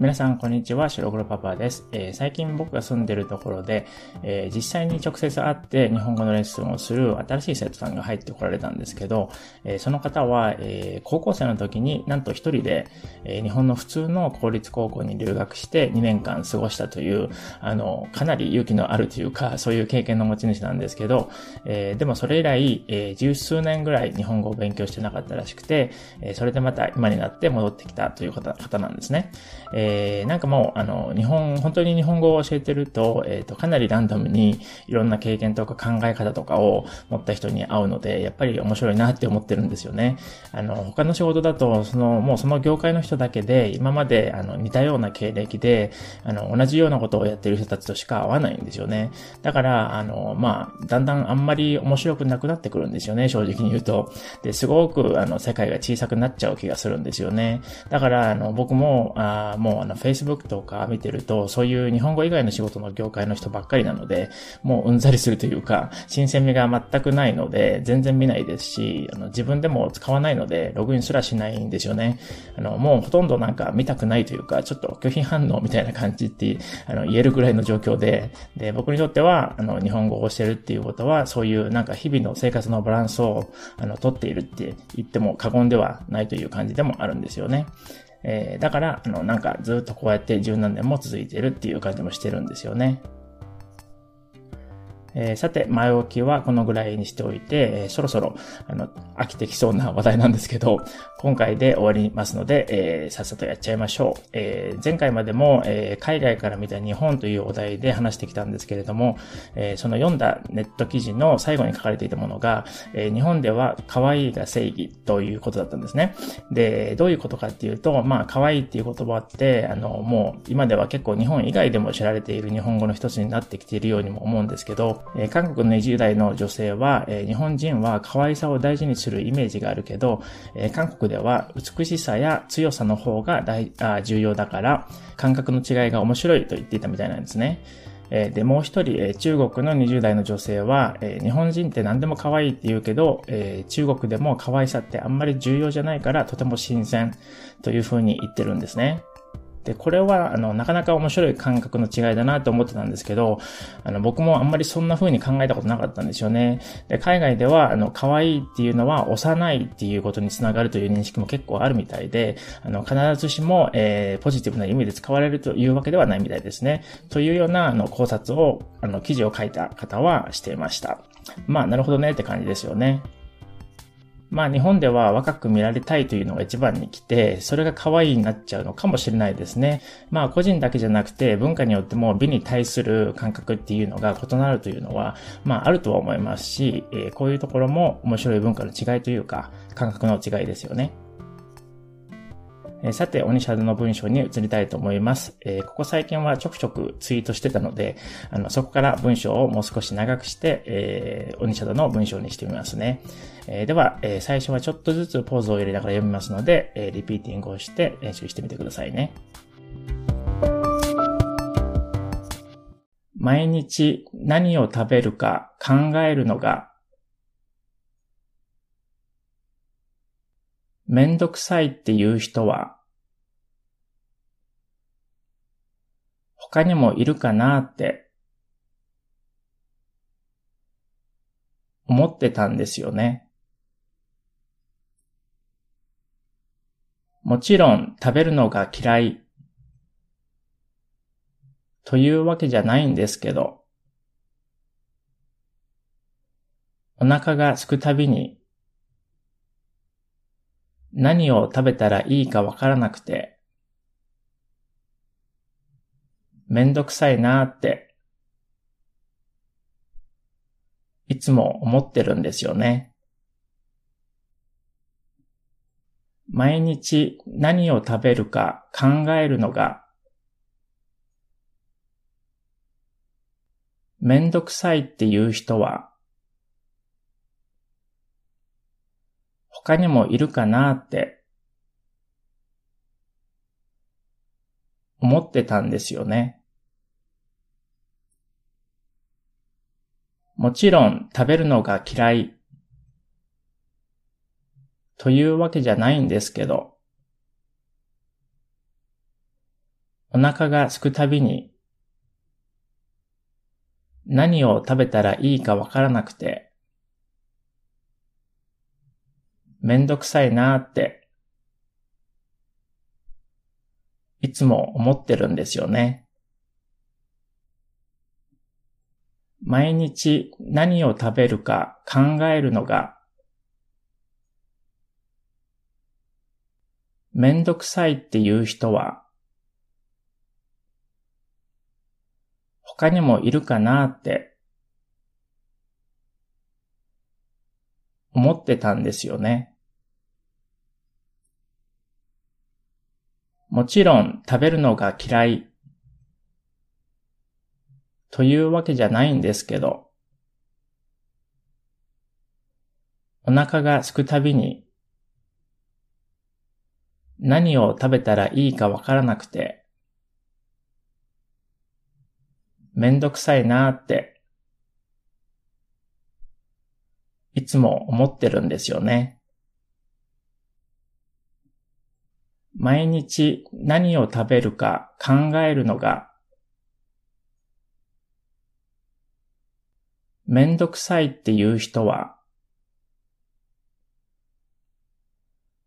皆さん、こんにちは。白黒パパです、えー、最近僕が住んでるところで、えー、実際に直接会って日本語のレッスンをする新しい生徒さんが入ってこられたんですけど、えー、その方は、え高校生の時になんと一人で、え日本の普通の公立高校に留学して2年間過ごしたという、あの、かなり勇気のあるというか、そういう経験の持ち主なんですけど、えでもそれ以来、え十数年ぐらい日本語を勉強してなかったらしくて、えそれでまた今になって戻ってきたという方なんですね。ええー、なんかもう、あの、日本、本当に日本語を教えてると、えっ、ー、と、かなりランダムにいろんな経験とか考え方とかを持った人に会うので、やっぱり面白いなって思ってるんですよね。あの、他の仕事だと、その、もうその業界の人だけで、今まで、あの、似たような経歴で、あの、同じようなことをやってる人たちとしか会わないんですよね。だから、あの、まあ、だんだんあんまり面白くなくなってくるんですよね、正直に言うと。で、すごく、あの、世界が小さくなっちゃう気がするんですよね。だから、あの、僕も、あもう、あの、Facebook とか見てると、そういう日本語以外の仕事の業界の人ばっかりなので、もううんざりするというか、新鮮味が全くないので、全然見ないですし、あの、自分でも使わないので、ログインすらしないんですよね。あの、もうほとんどなんか見たくないというか、ちょっと拒否反応みたいな感じって、あの、言えるぐらいの状況で、で、僕にとっては、あの、日本語をしてるっていうことは、そういうなんか日々の生活のバランスを、あの、取っているって言っても過言ではないという感じでもあるんですよね。えー、だから、あの、なんかずっとこうやって十何年も続いてるっていう感じもしてるんですよね。えー、さて、前置きはこのぐらいにしておいて、えー、そろそろ、あの、飽きてきそうな話題なんですけど、今回で終わりますので、えー、さっさとやっちゃいましょう。え前回までも、え海外から見た日本というお題で話してきたんですけれども、えその読んだネット記事の最後に書かれていたものが、え日本では可愛いが正義ということだったんですね。で、どういうことかっていうと、まあ、可愛いっていう言葉って、あの、もう今では結構日本以外でも知られている日本語の一つになってきているようにも思うんですけど、えー、韓国の20代の女性は、えー、日本人は可愛さを大事にするイメージがあるけど、えー、韓国では美しさや強さの方が大あ重要だから、感覚の違いが面白いと言っていたみたいなんですね。えで、もう一人、え中国の20代の女性は、え日本人って何でも可愛いって言うけど、え中国でも可愛さってあんまり重要じゃないからとても新鮮というふうに言ってるんですね。で、これは、あの、なかなか面白い感覚の違いだなと思ってたんですけど、あの、僕もあんまりそんな風に考えたことなかったんですよね。で、海外では、あの、可愛いっていうのは幼いっていうことにつながるという認識も結構あるみたいで、あの、必ずしも、えー、ポジティブな意味で使われるというわけではないみたいですね。というような、あの、考察を、あの、記事を書いた方はしていました。まあ、なるほどねって感じですよね。まあ日本では若く見られたいというのが一番に来て、それが可愛いになっちゃうのかもしれないですね。まあ個人だけじゃなくて文化によっても美に対する感覚っていうのが異なるというのは、まああるとは思いますし、えー、こういうところも面白い文化の違いというか、感覚の違いですよね。えさて、オニシャドの文章に移りたいと思います。えー、ここ最近はちょくちょくツイートしてたので、あの、そこから文章をもう少し長くして、えー、オニシャドの文章にしてみますね。えー、では、えー、最初はちょっとずつポーズを入れながら読みますので、えー、リピーティングをして練習してみてくださいね。毎日何を食べるか考えるのがめんどくさいっていう人は、他にもいるかなって、思ってたんですよね。もちろん食べるのが嫌いというわけじゃないんですけど、お腹が空くたびに何を食べたらいいかわからなくて、めんどくさいなーって、いつも思ってるんですよね。毎日何を食べるか考えるのが、めんどくさいっていう人は、他にもいるかなって思ってたんですよね。もちろん食べるのが嫌いというわけじゃないんですけど、お腹が空くたびに何を食べたらいいかわからなくてめんどくさいなーっていつも思ってるんですよね。毎日何を食べるか考えるのがめんどくさいっていう人は他にもいるかなって思ってたんですよね。もちろん食べるのが嫌いというわけじゃないんですけど、お腹が空くたびに何を食べたらいいかわからなくて、めんどくさいなーって、いつも思ってるんですよね。毎日何を食べるか考えるのがめんどくさいっていう人は、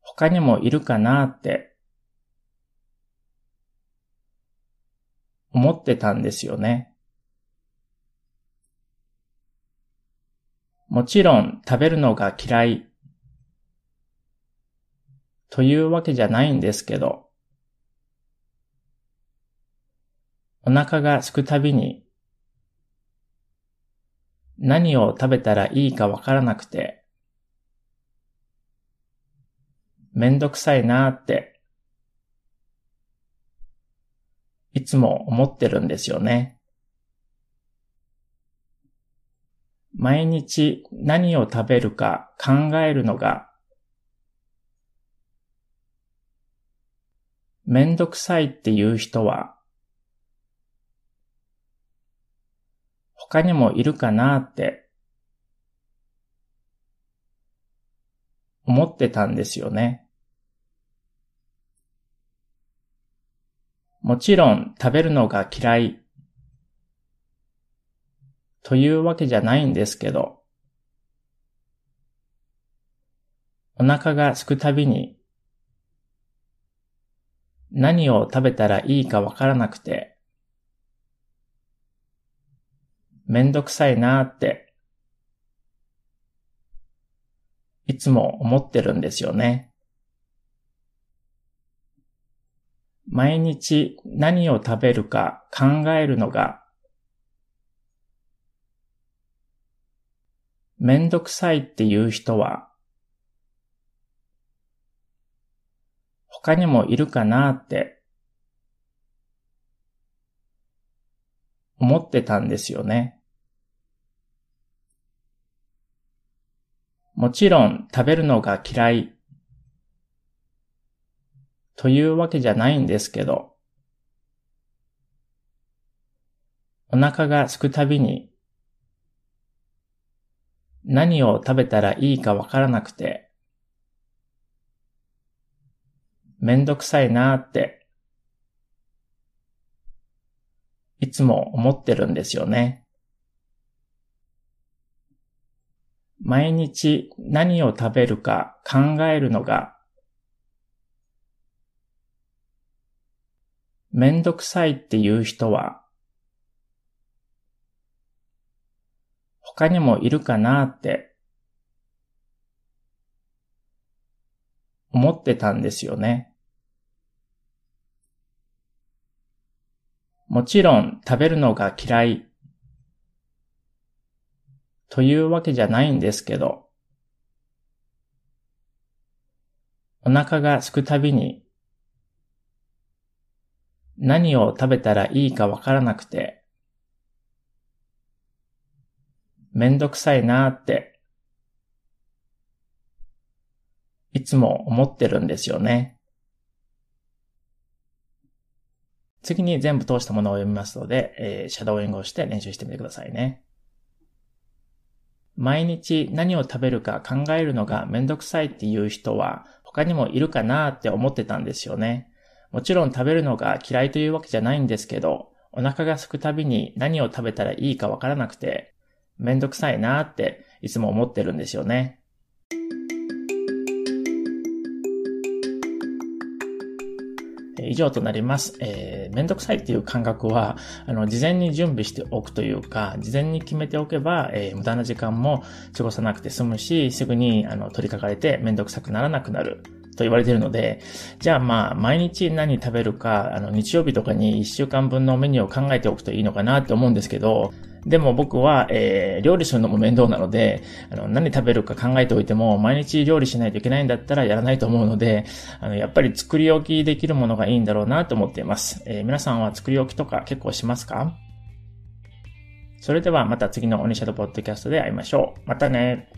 他にもいるかなって思ってたんですよね。もちろん食べるのが嫌いというわけじゃないんですけど、お腹が空くたびに何を食べたらいいかわからなくて、めんどくさいなーって、いつも思ってるんですよね。毎日何を食べるか考えるのが、めんどくさいっていう人は、他にもいるかなって思ってたんですよね。もちろん食べるのが嫌いというわけじゃないんですけど、お腹が空くたびに何を食べたらいいかわからなくてめんどくさいなーって、いつも思ってるんですよね。毎日何を食べるか考えるのが、めんどくさいっていう人は、他にもいるかなって思ってたんですよね。もちろん食べるのが嫌いというわけじゃないんですけど、お腹が空くたびに何を食べたらいいかわからなくて、めんどくさいなーって、いつも思ってるんですよね。毎日何を食べるか考えるのがめんどくさいっていう人は他にもいるかなって思ってたんですよね。もちろん食べるのが嫌いというわけじゃないんですけど、お腹が空くたびに何を食べたらいいかわからなくて、めんどくさいなーって、いつも思ってるんですよね。次に全部通したものを読みますので、えー、シャドーイングをして練習してみてくださいね。毎日何を食べるか考えるのがめんどくさいっていう人は他にもいるかなって思ってたんですよね。もちろん食べるのが嫌いというわけじゃないんですけど、お腹が空くたびに何を食べたらいいかわからなくて、めんどくさいなーっていつも思ってるんですよね。以上となります。えー、めんどくさいっていう感覚は、あの、事前に準備しておくというか、事前に決めておけば、えー、無駄な時間も過ごさなくて済むし、すぐに、あの、取り掛かれてめんどくさくならなくなる。と言われているので、じゃあまあ、毎日何食べるか、あの、日曜日とかに1週間分のメニューを考えておくといいのかなって思うんですけど、でも僕は、えー、料理するのも面倒なので、あの、何食べるか考えておいても、毎日料理しないといけないんだったらやらないと思うので、あの、やっぱり作り置きできるものがいいんだろうなと思っています。えー、皆さんは作り置きとか結構しますか？それではまた次のオニシャドポッドキャストで会いましょう。またね。